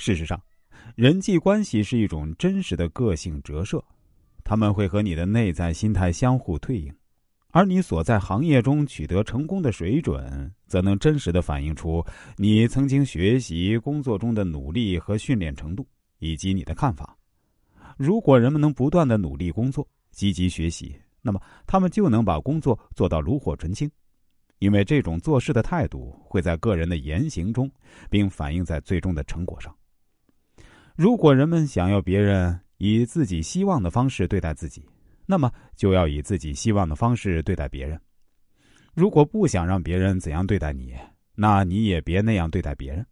事实上，人际关系是一种真实的个性折射，他们会和你的内在心态相互对应，而你所在行业中取得成功的水准，则能真实的反映出你曾经学习工作中的努力和训练程度，以及你的看法。如果人们能不断的努力工作、积极学习，那么他们就能把工作做到炉火纯青，因为这种做事的态度会在个人的言行中，并反映在最终的成果上。如果人们想要别人以自己希望的方式对待自己，那么就要以自己希望的方式对待别人。如果不想让别人怎样对待你，那你也别那样对待别人。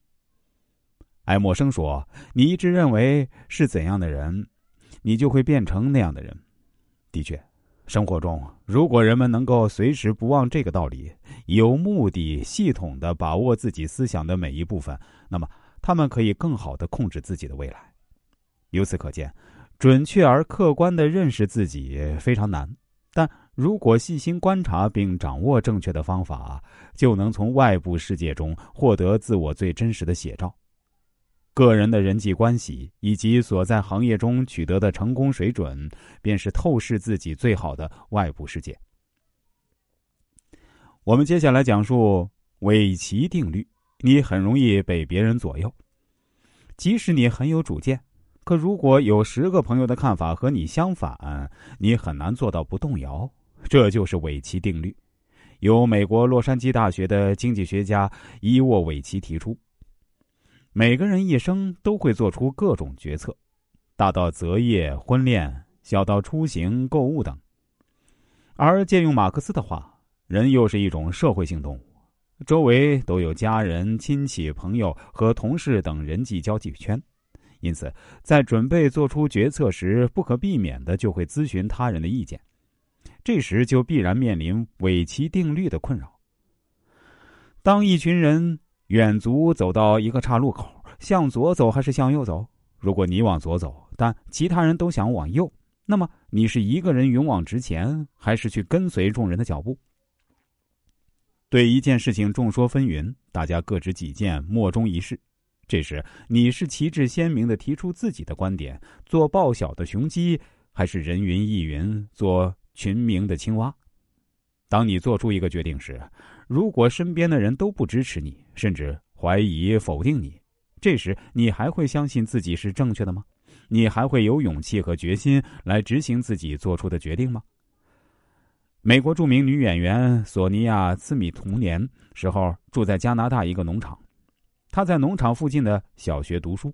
爱默生说：“你一直认为是怎样的人。”你就会变成那样的人。的确，生活中如果人们能够随时不忘这个道理，有目的、系统的把握自己思想的每一部分，那么他们可以更好的控制自己的未来。由此可见，准确而客观的认识自己非常难，但如果细心观察并掌握正确的方法，就能从外部世界中获得自我最真实的写照。个人的人际关系以及所在行业中取得的成功水准，便是透视自己最好的外部世界。我们接下来讲述韦奇定律。你很容易被别人左右，即使你很有主见，可如果有十个朋友的看法和你相反，你很难做到不动摇。这就是韦奇定律，由美国洛杉矶大学的经济学家伊沃韦奇提出。每个人一生都会做出各种决策，大到择业、婚恋，小到出行、购物等。而借用马克思的话，人又是一种社会性动物，周围都有家人、亲戚、朋友和同事等人际交际圈，因此在准备做出决策时，不可避免的就会咨询他人的意见。这时就必然面临韦奇定律的困扰。当一群人。远足走到一个岔路口，向左走还是向右走？如果你往左走，但其他人都想往右，那么你是一个人勇往直前，还是去跟随众人的脚步？对一件事情众说纷纭，大家各执己见，莫衷一是。这时，你是旗帜鲜明的提出自己的观点，做报晓的雄鸡，还是人云亦云，做群鸣的青蛙？当你做出一个决定时，如果身边的人都不支持你，甚至怀疑、否定你，这时你还会相信自己是正确的吗？你还会有勇气和决心来执行自己做出的决定吗？美国著名女演员索尼娅·斯米童年时候住在加拿大一个农场，她在农场附近的小学读书。